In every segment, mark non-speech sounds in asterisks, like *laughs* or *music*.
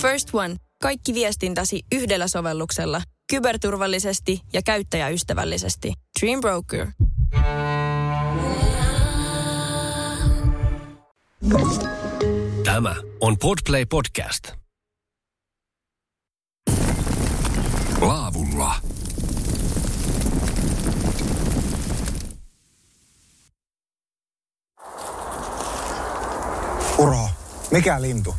First One. Kaikki viestintäsi yhdellä sovelluksella. Kyberturvallisesti ja käyttäjäystävällisesti. Dream Broker. Tämä on Podplay Podcast. Laavulla. Urho, mikä lintu?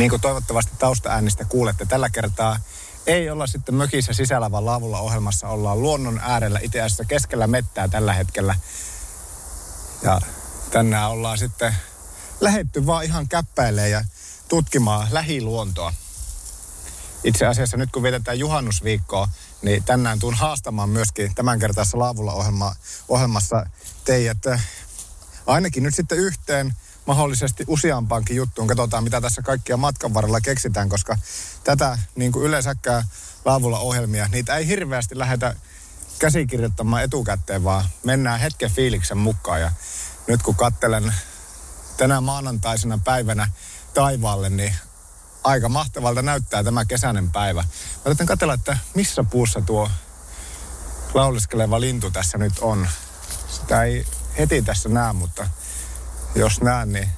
Niin kuin toivottavasti taustaäänistä kuulette, tällä kertaa ei olla sitten mökissä sisällä, vaan laavulla ohjelmassa ollaan luonnon äärellä itse asiassa keskellä mettää tällä hetkellä. Ja tänään ollaan sitten lähetty vaan ihan käppäilemään ja tutkimaan lähiluontoa. Itse asiassa nyt kun vietetään juhannusviikkoa, niin tänään tuun haastamaan myöskin tämän kertaisessa laavulla ohjelma, ohjelmassa teidät eh, ainakin nyt sitten yhteen mahdollisesti useampaankin juttuun. Katsotaan, mitä tässä kaikkia matkan varrella keksitään, koska tätä niin kuin yleensäkään laavulla ohjelmia, niitä ei hirveästi lähdetä käsikirjoittamaan etukäteen, vaan mennään hetken fiiliksen mukaan. Ja nyt kun kattelen tänä maanantaisena päivänä taivaalle, niin aika mahtavalta näyttää tämä kesäinen päivä. Mä yritän katsella, että missä puussa tuo lauliskeleva lintu tässä nyt on. Sitä ei heti tässä näe, mutta jos näen, niin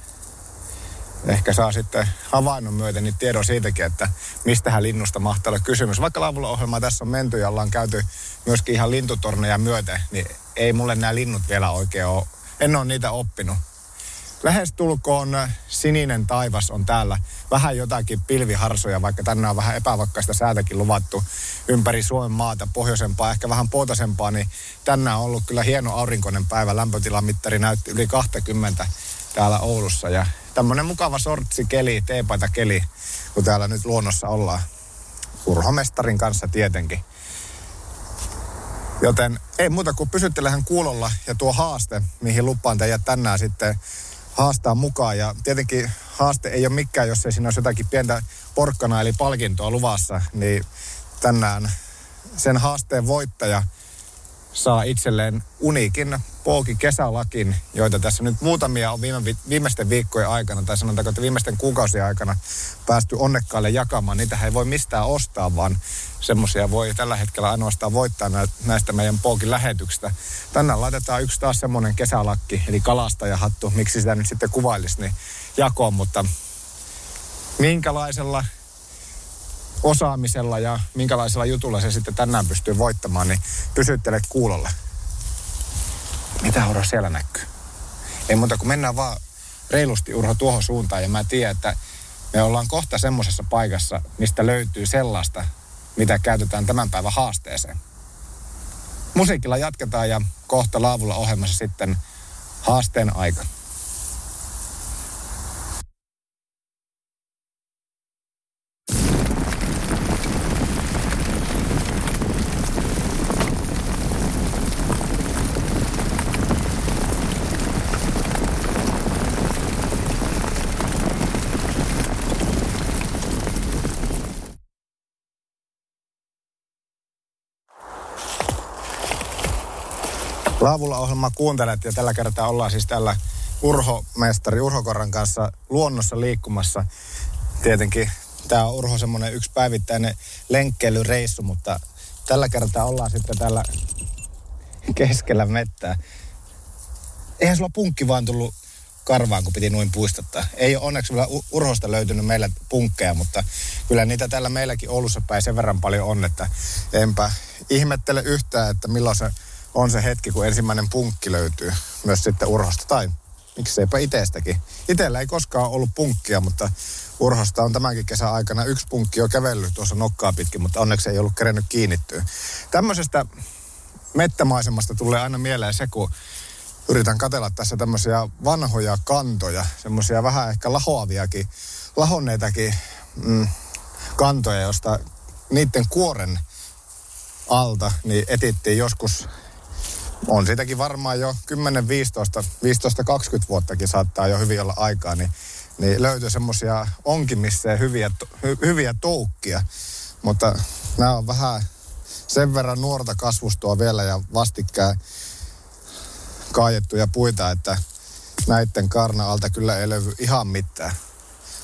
ehkä saa sitten havainnon myöten niin tiedon siitäkin, että mistähän linnusta mahtaa olla kysymys. Vaikka laavulla ohjelmaa tässä on menty ja ollaan käyty myöskin ihan lintutorneja myöten, niin ei mulle nämä linnut vielä oikein ole, en ole niitä oppinut. Lähestulkoon sininen taivas on täällä. Vähän jotakin pilviharsoja, vaikka tänään on vähän epävakkaista säätäkin luvattu ympäri Suomen maata, pohjoisempaa, ehkä vähän poutaisempaa, niin tänään on ollut kyllä hieno aurinkoinen päivä. Lämpötilamittari näytti yli 20 täällä Oulussa ja tämmöinen mukava sortsi keli, teepaita keli, kun täällä nyt luonnossa ollaan. Urhomestarin kanssa tietenkin. Joten ei muuta kuin pysyttelehän kuulolla ja tuo haaste, mihin lupaan teidät tänään sitten haastaa mukaan. Ja tietenkin haaste ei ole mikään, jos ei siinä olisi jotakin pientä porkkana eli palkintoa luvassa, niin tänään sen haasteen voittaja saa itselleen uniikin Pooki kesälakin, joita tässä nyt muutamia on viime, viimeisten viikkojen aikana, tai sanotaanko, että viimeisten kuukausien aikana päästy onnekkaille jakamaan. Niitä ei voi mistään ostaa, vaan semmoisia voi tällä hetkellä ainoastaan voittaa näistä meidän Pookin lähetyksistä. Tänään laitetaan yksi taas semmoinen kesälakki, eli kalastajahattu, miksi sitä nyt sitten kuvailisi, niin jakoon, mutta minkälaisella osaamisella ja minkälaisella jutulla se sitten tänään pystyy voittamaan, niin pysyttele kuulolla. Mitä Urho siellä näkyy? Ei muuta kuin mennään vaan reilusti Urho tuohon suuntaan ja mä tiedän, että me ollaan kohta semmoisessa paikassa, mistä löytyy sellaista, mitä käytetään tämän päivän haasteeseen. Musiikilla jatketaan ja kohta laavulla ohjelmassa sitten haasteen aika. Laavulla ohjelma kuuntelet ja tällä kertaa ollaan siis tällä Urho-mestari Urhokorran kanssa luonnossa liikkumassa. Tietenkin tämä on Urho semmoinen yksi päivittäinen lenkkeilyreissu, mutta tällä kertaa ollaan sitten tällä keskellä mettää. Eihän sulla punkki vaan tullut karvaan, kun piti noin puistottaa. Ei ole onneksi vielä Urhosta löytynyt meillä punkkeja, mutta kyllä niitä täällä meilläkin Oulussa päin sen verran paljon on, että enpä ihmettele yhtään, että milloin se on se hetki, kun ensimmäinen punkki löytyy myös sitten urhosta. Tai mikseipä itsestäkin. Itellä ei koskaan ollut punkkia, mutta urhosta on tämänkin kesän aikana yksi punkki jo kävellyt tuossa nokkaa pitkin, mutta onneksi ei ollut kerennyt kiinnittyä. Tämmöisestä mettämaisemasta tulee aina mieleen se, kun yritän katella tässä tämmöisiä vanhoja kantoja, semmoisia vähän ehkä lahoaviakin, lahonneitakin mm, kantoja, josta niiden kuoren alta niin etittiin joskus on siitäkin varmaan jo 10, 15, 15, 20 vuottakin saattaa jo hyvin olla aikaa, niin, niin löytyy semmoisia onkimissa hyviä, hy, hyviä toukkia. Mutta nämä on vähän sen verran nuorta kasvustoa vielä ja vastikkään kaajettuja puita, että näitten karna-alta kyllä ei löydy ihan mitään.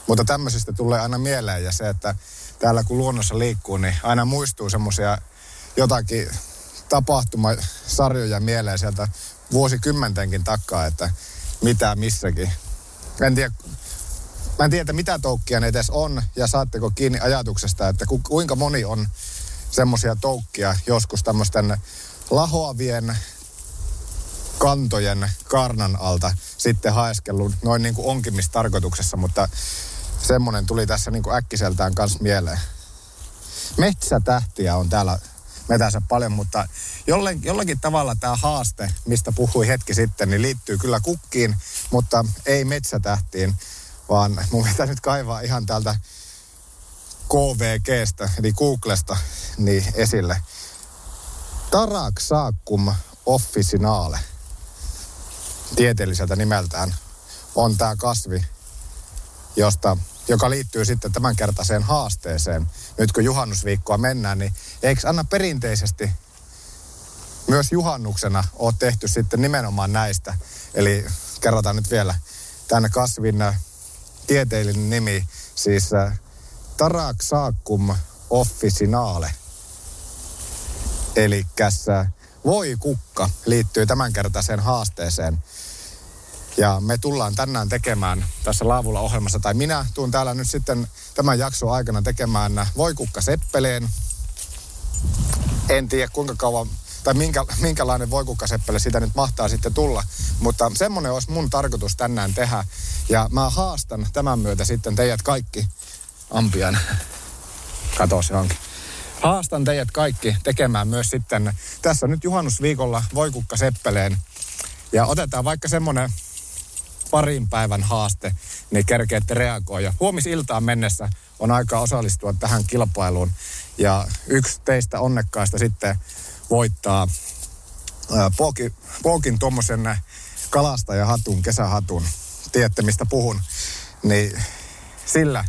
Mutta tämmöisistä tulee aina mieleen ja se, että täällä kun luonnossa liikkuu, niin aina muistuu semmoisia jotakin tapahtumasarjoja mieleen sieltä vuosikymmentenkin takaa, että mitä missäkin. En tiedä, mä en tiedä, mitä toukkia ne edes on ja saatteko kiinni ajatuksesta, että ku, kuinka moni on semmoisia toukkia joskus tämmöisten lahoavien kantojen karnan alta sitten haeskellut noin niin kuin onkimistarkoituksessa, mutta semmoinen tuli tässä niin kuin äkkiseltään kanssa mieleen. Metsätähtiä on täällä metänsä paljon, mutta jollain, jollakin tavalla tämä haaste, mistä puhui hetki sitten, niin liittyy kyllä kukkiin, mutta ei metsätähtiin, vaan mun pitää nyt kaivaa ihan täältä KVGstä, eli Googlesta, niin esille. Taraxacum officinale, tieteelliseltä nimeltään, on tämä kasvi, josta, joka liittyy sitten tämänkertaiseen haasteeseen. Nyt kun juhannusviikkoa mennään, niin eikö Anna perinteisesti myös juhannuksena ole tehty sitten nimenomaan näistä. Eli kerrotaan nyt vielä tämän kasvin äh, tieteellinen nimi, siis äh, Taraxacum officinale. Eli äh, voi kukka liittyy tämänkertaiseen haasteeseen. Ja me tullaan tänään tekemään tässä Laavulla ohjelmassa, tai minä tuun täällä nyt sitten tämän jakson aikana tekemään voikukka seppeleen. En tiedä kuinka kauan, tai minkä, minkälainen voikukkaseppele sitä nyt mahtaa sitten tulla. Mutta semmoinen olisi mun tarkoitus tänään tehdä. Ja mä haastan tämän myötä sitten teidät kaikki, Ampian, kato se onkin. Haastan teidät kaikki tekemään myös sitten, tässä nyt juhannusviikolla voikukka seppeleen. Ja otetaan vaikka semmoinen parin päivän haaste, niin kerkeette reagoida. Huomisiltaan mennessä on aika osallistua tähän kilpailuun. Ja yksi teistä onnekkaista sitten voittaa Pookin, tuommoisen kalastajahatun, kesähatun. Tiedätte, mistä puhun. Niin sillä,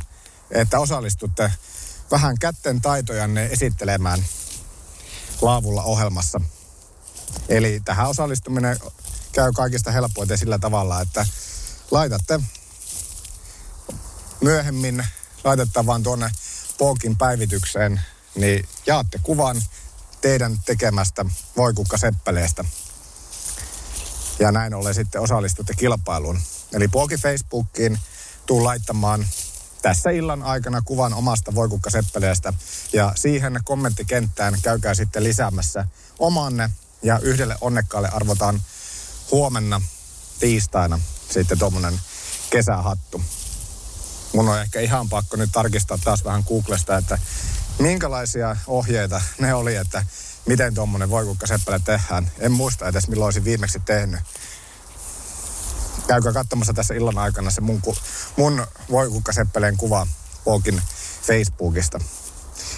että osallistutte vähän kätten taitojanne esittelemään laavulla ohjelmassa. Eli tähän osallistuminen käy kaikista helpoiten sillä tavalla, että laitatte myöhemmin, laitatte vaan tuonne Pookin päivitykseen, niin jaatte kuvan teidän tekemästä voikukkaseppeleestä. Ja näin ollen sitten osallistutte kilpailuun. Eli Pooki Facebookiin tuu laittamaan tässä illan aikana kuvan omasta voikukkaseppeleestä. Ja siihen kommenttikenttään käykää sitten lisäämässä omanne. Ja yhdelle onnekkaalle arvotaan huomenna tiistaina sitten tuommoinen kesähattu. Mun on ehkä ihan pakko nyt tarkistaa taas vähän Googlesta, että minkälaisia ohjeita ne oli, että miten tuommoinen voikukkaseppele tehdään. En muista edes milloin olisin viimeksi tehnyt. Käykää katsomassa tässä illan aikana se mun, mun voikukkaseppeleen kuva Vokin Facebookista.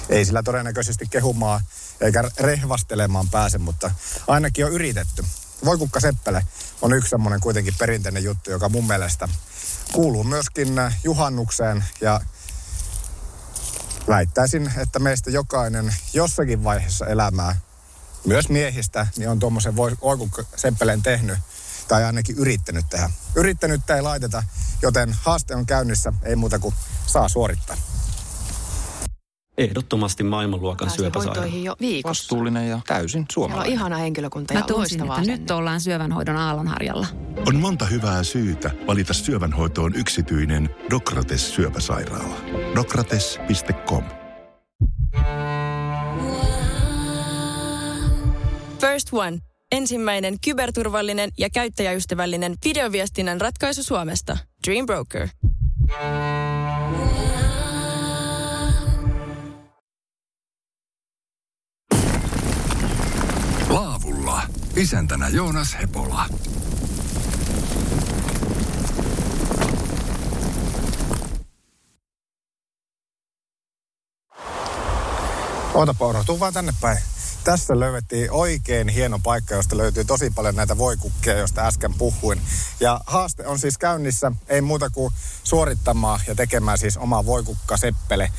Ei sillä todennäköisesti kehumaan eikä rehvastelemaan pääse, mutta ainakin on yritetty. Voikukkaseppele on yksi semmoinen kuitenkin perinteinen juttu, joka mun mielestä kuuluu myöskin juhannukseen ja väittäisin, että meistä jokainen jossakin vaiheessa elämää, myös miehistä, niin on tuommoisen voikukaseppeleen tehnyt tai ainakin yrittänyt tehdä. Yrittänyt ei laiteta, joten haaste on käynnissä, ei muuta kuin saa suorittaa. Ehdottomasti maailmanluokan syöpäsairaala. jo viikossa. Vastuullinen ja täysin suomalainen. Siellä on ihana henkilökunta ja Mä tunsin, että nyt ollaan syövänhoidon aallonharjalla. On monta hyvää syytä valita syövänhoitoon yksityinen Dokrates syöpäsairaala. Dokrates.com First One. Ensimmäinen kyberturvallinen ja käyttäjäystävällinen videoviestinnän ratkaisu Suomesta. Dream Broker. Isäntänä Joonas Hepola. Oota Pauro, tuu vaan tänne päin. Tässä löydettiin oikein hieno paikka, josta löytyy tosi paljon näitä voikukkia, joista äsken puhuin. Ja haaste on siis käynnissä, ei muuta kuin suorittamaan ja tekemään siis oma voikukkaseppele.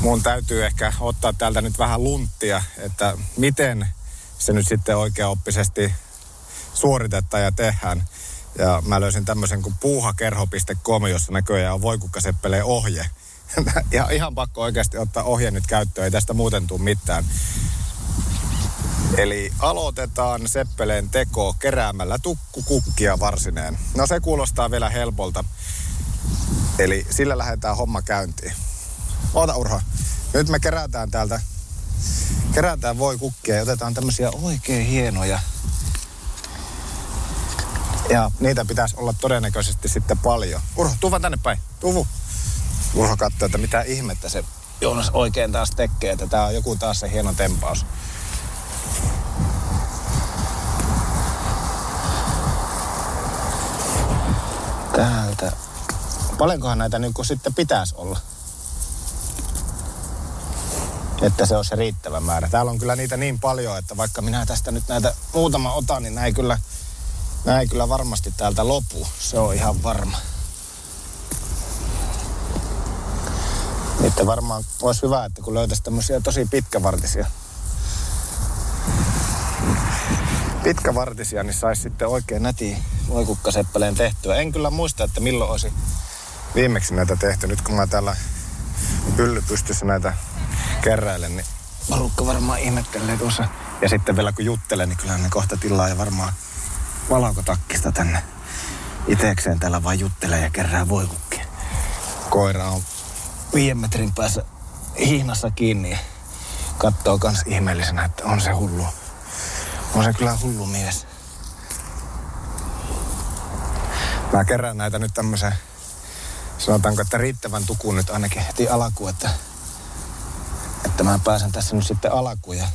Mun täytyy ehkä ottaa täältä nyt vähän lunttia, että miten se nyt sitten oikeaoppisesti suoritetaan ja tehdään. Ja mä löysin tämmöisen kuin puuhakerho.com, jossa näköjään on voikukkaseppeleen ohje. *laughs* ja ihan pakko oikeasti ottaa ohje nyt käyttöön, ei tästä muuten tule mitään. Eli aloitetaan seppeleen teko keräämällä tukkukukkia varsineen. No se kuulostaa vielä helpolta. Eli sillä lähdetään homma käyntiin. Oota Urho. Nyt me kerätään täältä, kerätään voi kukkia ja otetaan tämmöisiä oikein hienoja. Ja niitä pitäisi olla todennäköisesti sitten paljon. Urho, tuu vaan tänne päin. Tuvu. Urho katsoo, että mitä ihmettä se Joonas oikein taas tekee, että tää on joku taas se hieno tempaus. Täältä. Paljonkohan näitä niin sitten pitäisi olla? Että se on se riittävä määrä. Täällä on kyllä niitä niin paljon, että vaikka minä tästä nyt näitä muutama otan, niin näin kyllä, näin kyllä varmasti täältä lopu. Se on ihan varma. Niitä varmaan olisi hyvä, että kun löytäisi tämmöisiä tosi pitkävartisia. Pitkävartisia, niin saisi sitten oikein näti voikukkaseppeleen tehtyä. En kyllä muista, että milloin olisi viimeksi näitä tehty. Nyt kun mä täällä pystyssä näitä keräilen, niin Marukka varmaan ihmettelee tuossa. Ja sitten vielä kun juttelen, niin kyllä ne kohta tilaa ja varmaan valkotakkista tänne itekseen täällä vaan juttelee ja kerää voikukkia. Koira on viiden metrin päässä hihnassa kiinni ja katsoo kans ihmeellisenä, että on se hullu. On se kyllä hullu mies. Mä kerään näitä nyt tämmöisen, sanotaanko, että riittävän tukun nyt ainakin heti alkuun, että, että mä pääsen tässä nyt sitten alkuun ja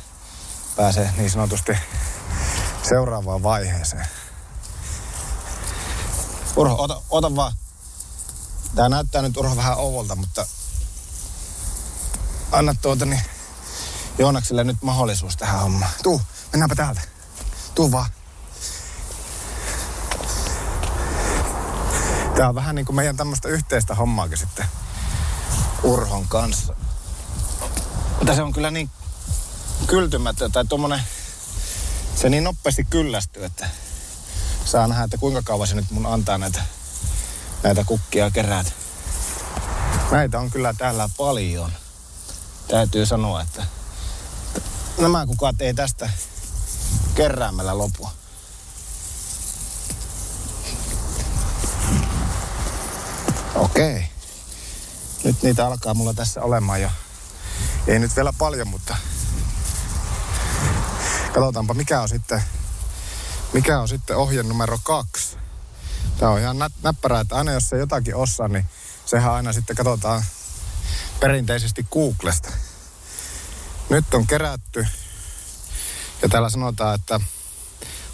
pääsee niin sanotusti seuraavaan vaiheeseen. Urho, ota, ota vaan. Tää näyttää nyt Urho vähän ovolta, mutta anna tuota niin Joonakselle nyt mahdollisuus tähän hommaan. Tuu, mennäänpä täältä. Tuu vaan. Tää on vähän niin kuin meidän tämmöistä yhteistä hommaakin sitten Urhon kanssa. Mutta se on kyllä niin kyltymätön tai tuommoinen, se niin nopeasti kyllästyy, että saa nähdä, että kuinka kauan se nyt mun antaa näitä, näitä kukkia kerätä. Näitä on kyllä täällä paljon täytyy sanoa, että nämä kukat ei tästä keräämällä lopua. Okei. Nyt niitä alkaa mulla tässä olemaan jo. Ei nyt vielä paljon, mutta katsotaanpa mikä on sitten, mikä on sitten ohje numero kaksi. Tämä on ihan näppärää, että aina jos se jotakin osaa, niin sehän aina sitten katsotaan perinteisesti Googlesta. Nyt on kerätty ja täällä sanotaan, että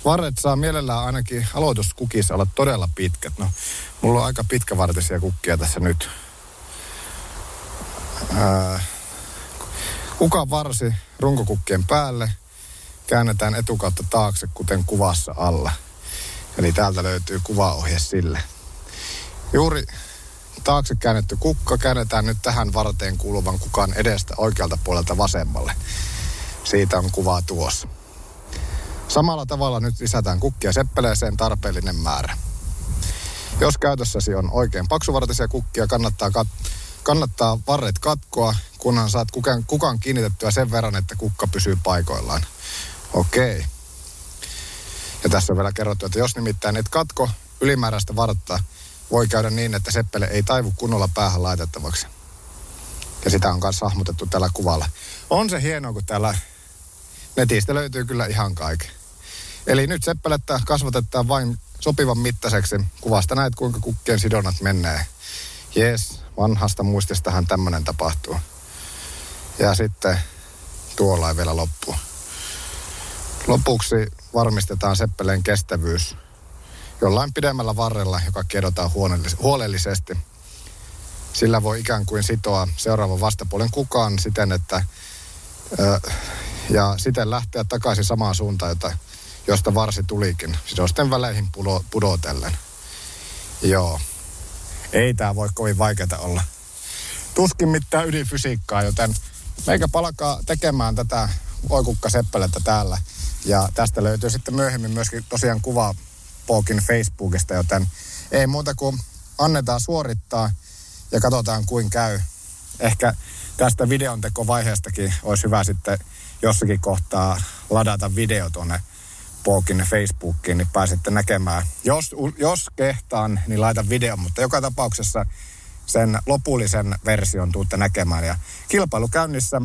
varret saa mielellään ainakin aloituskukissa olla todella pitkät. No, mulla on aika pitkävartisia kukkia tässä nyt. Ää, kuka varsi runkokukkien päälle käännetään etukautta taakse, kuten kuvassa alla. Eli täältä löytyy kuvaohje sille. Juuri taakse käännetty kukka käännetään nyt tähän varteen kuuluvan kukan edestä oikealta puolelta vasemmalle. Siitä on kuvaa tuossa. Samalla tavalla nyt lisätään kukkia seppeleeseen tarpeellinen määrä. Jos käytössäsi on oikein paksuvartisia kukkia, kannattaa, kat- kannattaa varret katkoa, kunhan saat kukan, kukan kiinnitettyä sen verran, että kukka pysyy paikoillaan. Okei. Ja tässä on vielä kerrottu, että jos nimittäin et katko ylimääräistä vartta, voi käydä niin, että seppele ei taivu kunnolla päähän laitettavaksi. Ja sitä on myös hahmotettu tällä kuvalla. On se hienoa, kun täällä netistä löytyy kyllä ihan kaiken. Eli nyt seppelettä kasvatetaan vain sopivan mittaiseksi. Kuvasta näet, kuinka kukkien sidonnat menee. Jes, vanhasta muististahan tämmöinen tapahtuu. Ja sitten tuolla ei vielä loppu. Lopuksi varmistetaan seppeleen kestävyys jollain pidemmällä varrella, joka kedotaan huolellisesti. Sillä voi ikään kuin sitoa seuraavan vastapuolen kukaan siten, että ja siten lähteä takaisin samaan suuntaan, jota, josta varsi tulikin, sidosten väleihin pudo, pudotellen. Joo. Ei tämä voi kovin vaikeaa olla. Tuskin mitään ydinfysiikkaa, joten meikä palkaa tekemään tätä oikukkaseppelетtä täällä. Ja tästä löytyy sitten myöhemmin myöskin tosiaan kuva Pokin Facebookista, joten ei muuta kuin annetaan suorittaa ja katsotaan kuin käy. Ehkä tästä videontekovaiheestakin olisi hyvä sitten jossakin kohtaa ladata video tuonne Pokin Facebookiin, niin pääsette näkemään. Jos, jos kehtaan, niin laita video, mutta joka tapauksessa sen lopullisen version tuutte näkemään. Ja kilpailu käynnissä,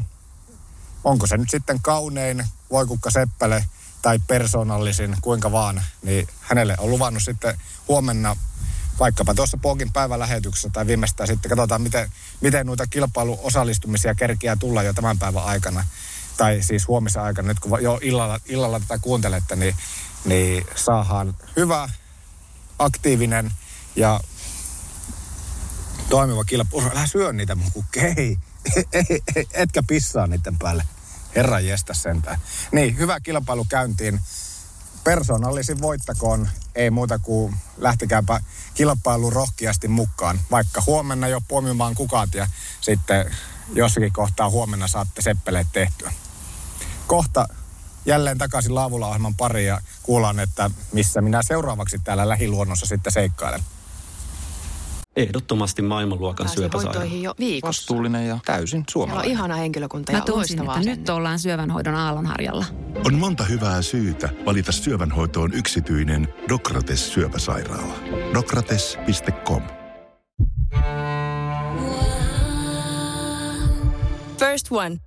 onko se nyt sitten kaunein Voikukka Seppele tai persoonallisin, kuinka vaan, niin hänelle on luvannut sitten huomenna vaikkapa tuossa Pogin päivälähetyksessä tai viimeistään sitten katsotaan, miten, miten noita kilpailuosallistumisia kerkiää tulla jo tämän päivän aikana. Tai siis huomisen aikana, nyt kun jo illalla, illalla tätä kuuntelette, niin, niin saadaan hyvä, aktiivinen ja toimiva kilpailu. Älä syö niitä mun kukkeja. Ei, ei, ei, etkä pissaa niiden päälle. Herra jestä sentään. Niin, hyvä kilpailu käyntiin. Persoonallisin voittakoon. Ei muuta kuin lähtekääpä kilpailu rohkeasti mukaan. Vaikka huomenna jo poimimaan kukat ja sitten jossakin kohtaa huomenna saatte seppeleet tehtyä. Kohta jälleen takaisin laavulla ohjelman pari ja kuullaan, että missä minä seuraavaksi täällä lähiluonnossa sitten seikkailen. Ehdottomasti maailmanluokan syöpäsairaala. jo viikossa. Vastuullinen ja täysin suomalainen. Siellä on ihana henkilökunta Mä ja tunsin, että nyt ollaan syövänhoidon aallonharjalla. On monta hyvää syytä valita syövänhoitoon yksityinen Dokrates syöpäsairaala. Dokrates.com First One.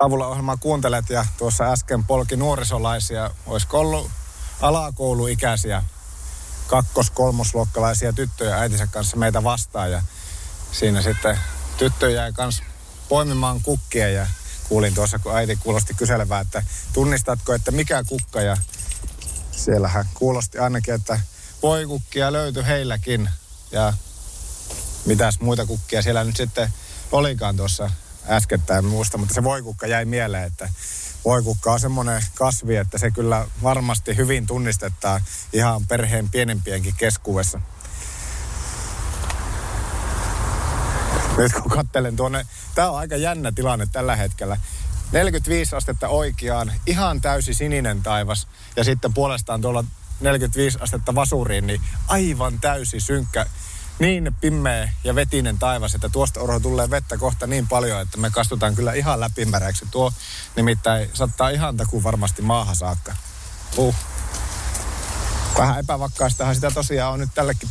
Avulla kuuntelet ja tuossa äsken polki nuorisolaisia, olisiko ollut alakouluikäisiä kakkos kolmosluokkalaisia tyttöjä äitinsä kanssa meitä vastaan? Ja siinä sitten tyttö jäi kanssa poimimaan kukkia ja kuulin tuossa, kun äiti kuulosti kyselevää, että tunnistatko, että mikä kukka? Ja siellähän kuulosti ainakin, että voi kukkia löytyi heilläkin. Ja mitäs muita kukkia siellä nyt sitten olikaan tuossa äskettäin muista, mutta se voikukka jäi mieleen, että voikukka on semmoinen kasvi, että se kyllä varmasti hyvin tunnistetaan ihan perheen pienempienkin keskuudessa. Nyt kun katselen tuonne, tämä on aika jännä tilanne tällä hetkellä. 45 astetta oikeaan, ihan täysi sininen taivas ja sitten puolestaan tuolla 45 astetta vasuriin, niin aivan täysi synkkä niin pimmeä ja vetinen taivas, että tuosta orho tulee vettä kohta niin paljon, että me kastutaan kyllä ihan läpimäräksi. Tuo nimittäin saattaa ihan takuu varmasti maahan saakka. Uh. Vähän epävakkaistahan sitä tosiaan on nyt tällekin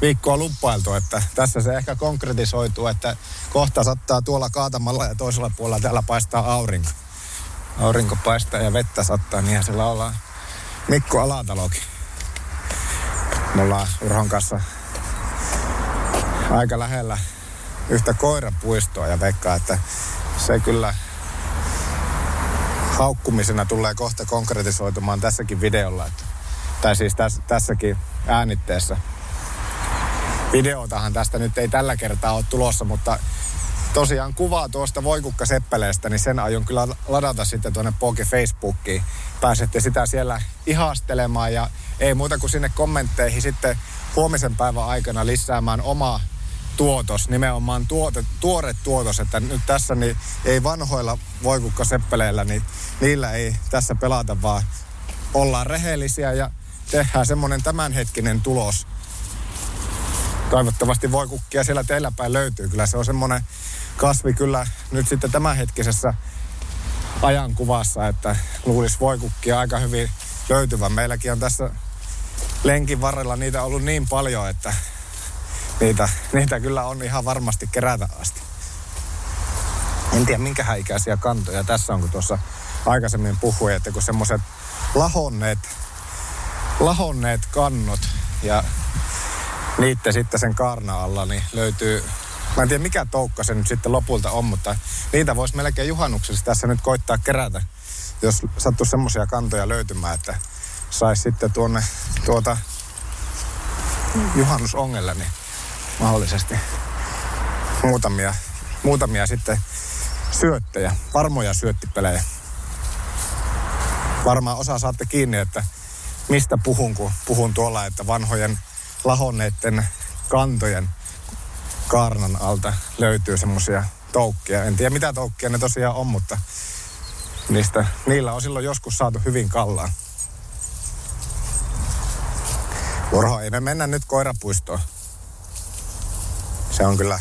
viikkoa lupailtu, että tässä se ehkä konkretisoituu, että kohta sattaa tuolla kaatamalla ja toisella puolella täällä paistaa aurinko. Aurinko paistaa ja vettä sattaa, niin siellä ollaan Mikko Alatalokin. Me ollaan Urhon kanssa aika lähellä yhtä koirapuistoa ja veikkaa, että se kyllä haukkumisena tulee kohta konkretisoitumaan tässäkin videolla. Että, tai siis täs, tässäkin äänitteessä. Videotahan tästä nyt ei tällä kertaa ole tulossa, mutta tosiaan kuvaa tuosta Voikukka Seppeleestä, niin sen aion kyllä ladata sitten tuonne Poke Facebookiin. Pääsette sitä siellä ihastelemaan ja ei muuta kuin sinne kommentteihin sitten huomisen päivän aikana lisäämään omaa tuotos, nimenomaan tuote, tuore tuotos, että nyt tässä niin ei vanhoilla voikukkaseppeleillä, niin niillä ei tässä pelata, vaan ollaan rehellisiä ja tehdään semmoinen tämänhetkinen tulos. Toivottavasti voikukkia siellä teillä päin löytyy. Kyllä se on semmoinen kasvi kyllä nyt sitten tämänhetkisessä ajankuvassa, että luulisi voikukkia aika hyvin löytyvän. Meilläkin on tässä lenkin varrella niitä ollut niin paljon, että niitä, niitä kyllä on ihan varmasti kerätä asti. En tiedä minkä ikäisiä kantoja tässä on, kun tuossa aikaisemmin puhuin, että kun semmoiset lahonneet, lahonneet kannot ja niitte sitten sen karna alla, niin löytyy, mä en tiedä mikä toukka se nyt sitten lopulta on, mutta niitä voisi melkein juhannuksessa tässä nyt koittaa kerätä, jos sattuu semmoisia kantoja löytymään, että saisi sitten tuonne tuota juhannusongelle, niin mahdollisesti muutamia, muutamia sitten syöttejä, varmoja syöttipelejä. Varmaan osa saatte kiinni, että mistä puhun, kun puhun tuolla, että vanhojen lahonneiden kantojen kaarnan alta löytyy semmoisia toukkia. En tiedä mitä toukkia ne tosiaan on, mutta niistä, niillä on silloin joskus saatu hyvin kallaan. Urho, ei me mennä nyt koirapuistoon. Se on kyllä,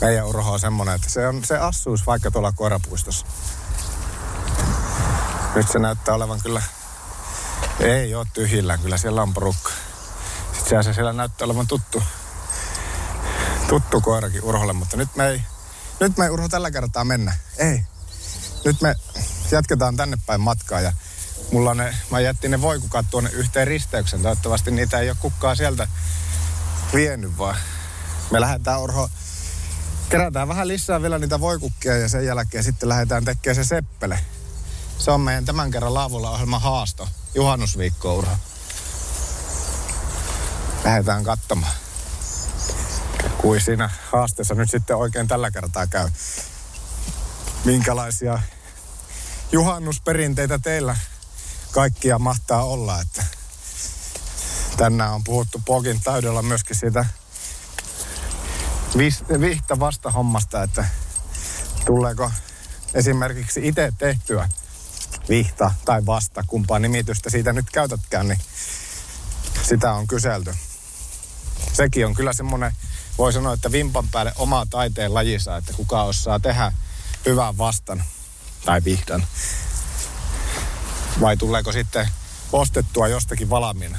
meidän Urho on semmonen, että se, on, se assuus vaikka tuolla koirapuistossa. Nyt se näyttää olevan kyllä, ei ole tyhjillä, kyllä siellä on porukka. Sitten se siellä näyttää olevan tuttu, tuttu koirakin Urholle, mutta nyt me ei, nyt me ei Urho tällä kertaa mennä. Ei. Nyt me jatketaan tänne päin matkaa ja mulla ne, mä jättin ne voikukat tuonne yhteen risteyksen. Toivottavasti niitä ei ole kukkaa sieltä vienyt, vaan me lähdetään Urho, kerätään vähän lisää vielä niitä voikukkia ja sen jälkeen sitten lähdetään tekemään se seppele. Se on meidän tämän kerran laavulla ohjelman haasto. Juhannusviikko Urho. Lähdetään katsomaan. Kuin siinä haasteessa nyt sitten oikein tällä kertaa käy. Minkälaisia juhannusperinteitä teillä kaikkia mahtaa olla, että tänään on puhuttu Pogin täydellä myöskin siitä vihta vasta hommasta, että tuleeko esimerkiksi itse tehtyä vihta tai vasta, kumpaa nimitystä siitä nyt käytätkään, niin sitä on kyselty. Sekin on kyllä semmoinen, voi sanoa, että vimpan päälle oma taiteen lajissa, että kuka osaa tehdä hyvän vastan tai vihdan. Vai tuleeko sitten ostettua jostakin valmiina?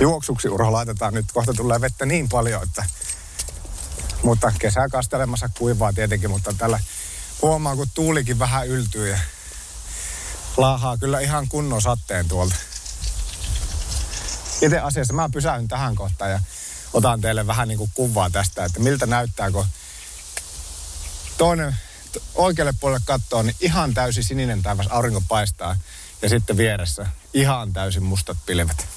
Juoksuksi Urho laitetaan nyt. Kohta tulee vettä niin paljon, että... Mutta kesää kastelemassa kuivaa tietenkin, mutta tällä huomaa, kun tuulikin vähän yltyy ja laahaa kyllä ihan kunnon satteen tuolta. Itse asiassa mä pysähyn tähän kohtaan ja otan teille vähän niin kuin kuvaa tästä, että miltä näyttää, kun toinen oikealle puolelle katsoo, niin ihan täysin sininen taivas, aurinko paistaa ja sitten vieressä ihan täysin mustat pilvet.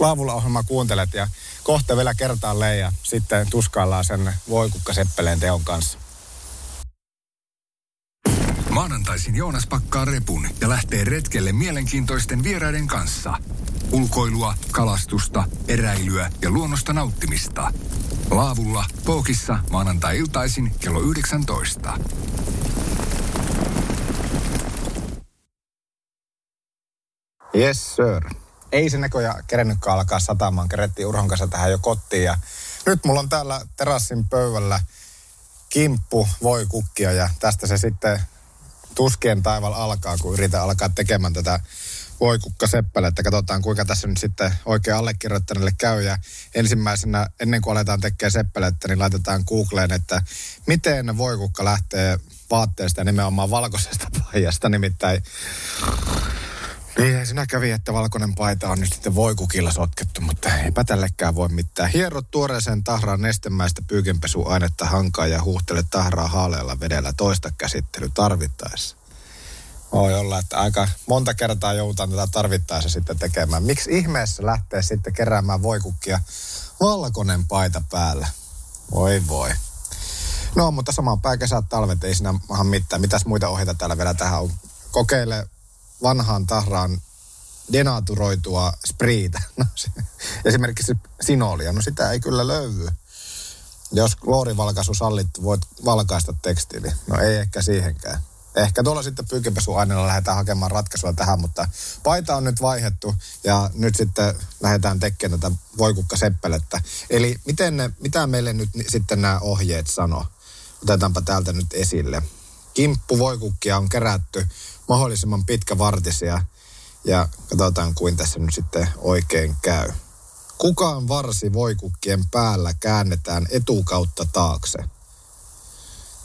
Laavulla ohjelma kuuntelet ja kohta vielä kertaalleen ja sitten tuskaillaan sen voikukkaseppeleen teon kanssa. Maanantaisin Joonas pakkaa repun ja lähtee retkelle mielenkiintoisten vieraiden kanssa. Ulkoilua, kalastusta, eräilyä ja luonnosta nauttimista. Laavulla, Pookissa, maanantai-iltaisin kello 19. Yes sir. Ei se näköjään kerennytkään alkaa satamaan. Kerettiin Urhon kanssa tähän jo kotiin ja nyt mulla on täällä terassin pöydällä kimppu voi kukkia ja tästä se sitten tuskien taival alkaa, kun yritän alkaa tekemään tätä voikukkaseppälетtä. Katsotaan, kuinka tässä nyt sitten oikein allekirjoittaneelle käy. Ja ensimmäisenä, ennen kuin aletaan tekemään seppälettä, niin laitetaan Googleen, että miten voikukka lähtee vaatteesta ja nimenomaan valkoisesta paijasta. Nimittäin niin, sinä kävi, että valkoinen paita on nyt sitten voikukilla sotkettu, mutta eipä tällekään voi mitään. Hiero tuoreeseen tahraan nestemäistä pyykinpesuainetta hankaa ja huuhtele tahraa haaleella vedellä toista käsittely tarvittaessa. Voi olla, että aika monta kertaa joudutaan tätä tarvittaessa sitten tekemään. Miksi ihmeessä lähtee sitten keräämään voikukkia valkoinen paita päällä? Voi voi. No, mutta samaan pääkesät talvet ei maha mitään. Mitäs muita ohjeita täällä vielä tähän on? Kokeile vanhaan tahraan denaturoitua spriitä. *laughs* No, esimerkiksi sinolia. No sitä ei kyllä löydy. Jos kloorivalkaisu sallittu, voit valkaista tekstiili. No ei ehkä siihenkään. Ehkä tuolla sitten pyykinpesuaineella lähdetään hakemaan ratkaisua tähän, mutta paita on nyt vaihettu ja nyt sitten lähdetään tekemään tätä voikukkaseppelетtä. Eli miten ne, mitä meille nyt sitten nämä ohjeet sanoo? Otetaanpa täältä nyt esille. kimppuvoikukkia on kerätty mahdollisimman pitkävartisia ja katsotaan kuin tässä nyt sitten oikein käy. Kukaan varsi voikukkien päällä käännetään etukautta taakse.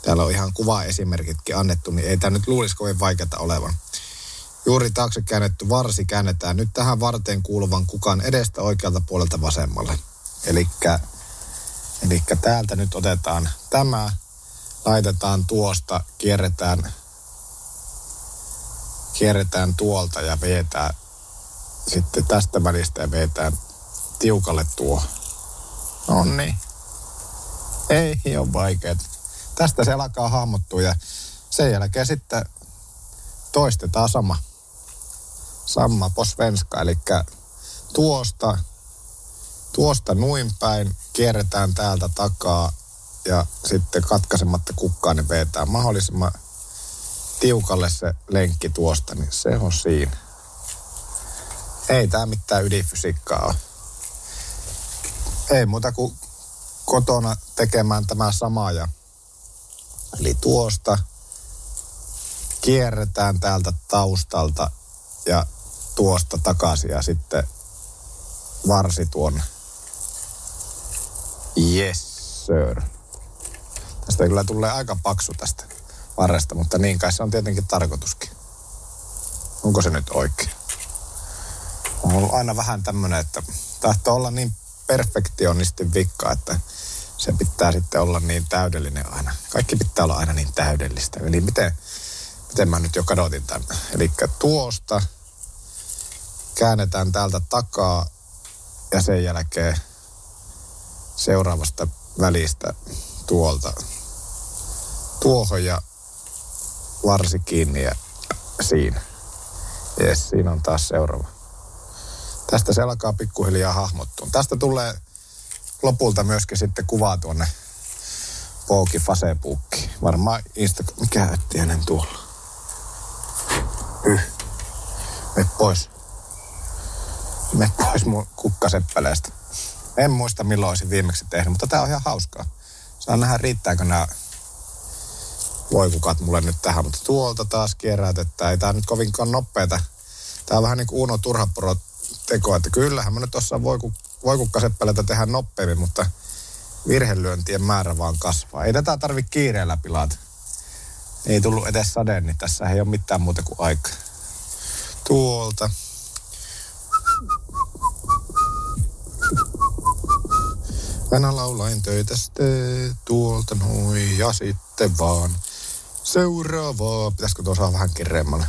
Täällä on ihan kuva-esimerkitkin annettu, niin ei tämä nyt luulisi kovin vaikeata olevan. Juuri taakse käännetty varsi käännetään nyt tähän varteen kuuluvan kukan edestä oikealta puolelta vasemmalle. Eli täältä nyt otetaan tämä, laitetaan tuosta, kierretään, kierretään tuolta ja vetää sitten tästä välistä ja vetään tiukalle tuo. No niin. Ei ole vaikeet. Tästä se alkaa hahmottua ja sen jälkeen sitten toistetaan sama. Sama posvenska, eli tuosta, tuosta nuin päin, kierretään täältä takaa ja sitten katkaisematta kukkaan, niin vetää mahdollisimman tiukalle se lenkki tuosta, niin se on siinä. Ei tämä mitään ydinfysiikkaa ole ei muuta kuin kotona tekemään tämä sama. Ja, eli tuosta kierretään täältä taustalta ja tuosta takaisin ja sitten varsi tuonne. Yes, sir. Tästä kyllä tulee aika paksu tästä varresta, mutta niin kai se on tietenkin tarkoituskin. Onko se nyt oikein? On ollut aina vähän tämmöinen, että tahtoo olla niin perfektionistin vikka, että se pitää sitten olla niin täydellinen aina. Kaikki pitää olla aina niin täydellistä. Eli miten, miten mä nyt jo kadotin tämän. Eli tuosta käännetään täältä takaa ja sen jälkeen seuraavasta välistä tuolta tuohon ja varsi kiinni ja siinä. Jes, siinä on taas seuraava tästä se alkaa pikkuhiljaa hahmottua. Tästä tulee lopulta myöskin sitten kuvaa tuonne Pooki Facebookiin. Varmaan Insta... Mikä ätti hänen tuolla? Yh. Me pois. Me pois mun kukkaseppeleestä. En muista milloin olisin viimeksi tehnyt, mutta tää on ihan hauskaa. Saa nähdä riittääkö nämä voikukat mulle nyt tähän, mutta tuolta taas kieräytetään. Ei tää nyt kovinkaan nopeeta. Tää on vähän niin kuin Uno Turhapuro tekoa, että kyllähän mä nyt tuossa voi, voikukkaseppeleitä tehdä nopeammin, mutta virhelyöntien määrä vaan kasvaa. Ei tätä tarvi kiireellä pilata. Ei tullut edes sade, niin tässä ei ole mitään muuta kuin aika. Tuolta. Mä laulain töitä sitten tuolta noin ja sitten vaan seuraavaa. Pitäisikö tuossa vähän kireemmälle?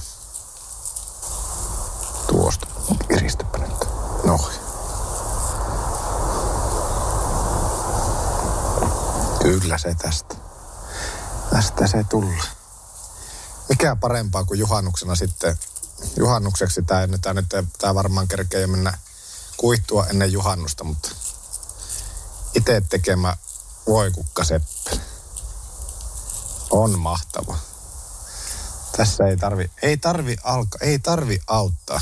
Tuosta. Kiristäpä nyt. No. Kyllä se tästä. Tästä se tulla. Mikä parempaa kuin juhannuksena sitten, juhannukseksi tämä nyt, nyt tämä varmaan kerkee mennä kuittua ennen juhannusta, mutta itse tekemä voikukkaseppele on mahtava. Tässä ei tarvi, ei tarvi alka, ei tarvi auttaa.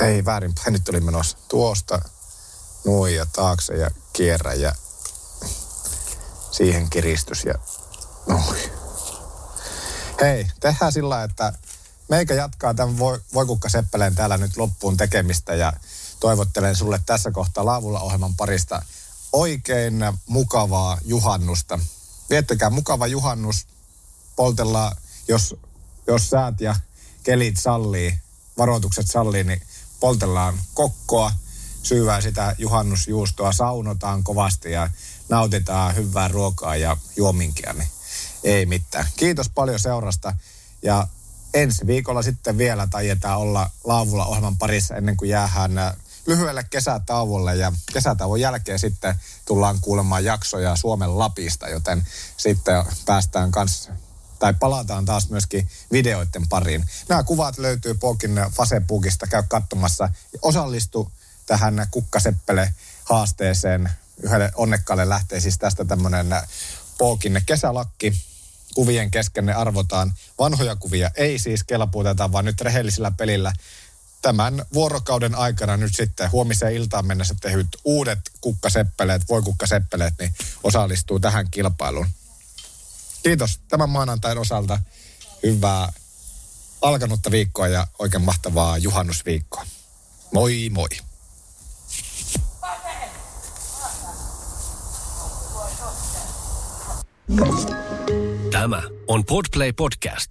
Ei väärin päin, nyt oli menossa tuosta noin ja taakse ja kierrä ja siihen kiristys ja noin. Hei, tehdään sillä että meikä jatkaa tämän Voikukka Seppäleen täällä nyt loppuun tekemistä ja toivottelen sulle tässä kohtaa Laavulla ohjelman parista oikein mukavaa juhannusta. Viettäkää mukava juhannus. Poltellaan, jos, jos säät ja kelit sallii, varoitukset sallii, niin poltellaan kokkoa, syyvää sitä juhannusjuustoa, saunotaan kovasti ja nautitaan hyvää ruokaa ja juominkia, niin ei mitään. Kiitos paljon seurasta ja ensi viikolla sitten vielä tajetaan olla laavulla ohjelman parissa ennen kuin jäähän äh, lyhyelle kesätauolle ja kesätauon jälkeen sitten tullaan kuulemaan jaksoja Suomen Lapista, joten sitten päästään kanssa tai palataan taas myöskin videoiden pariin. Nämä kuvat löytyy Pokin Facebookista, käy katsomassa. Osallistu tähän kukkaseppele haasteeseen. Yhdelle onnekkaalle lähtee siis tästä tämmöinen Pokin kesälakki. Kuvien kesken ne arvotaan. Vanhoja kuvia ei siis kelpuuteta, vaan nyt rehellisellä pelillä tämän vuorokauden aikana nyt sitten huomiseen iltaan mennessä tehdyt uudet kukkaseppeleet, voi kukkaseppeleet, niin osallistuu tähän kilpailuun. Kiitos tämän maanantain osalta. Hyvää alkanutta viikkoa ja oikein mahtavaa juhannusviikkoa. Moi moi. Tämä on Podplay Podcast.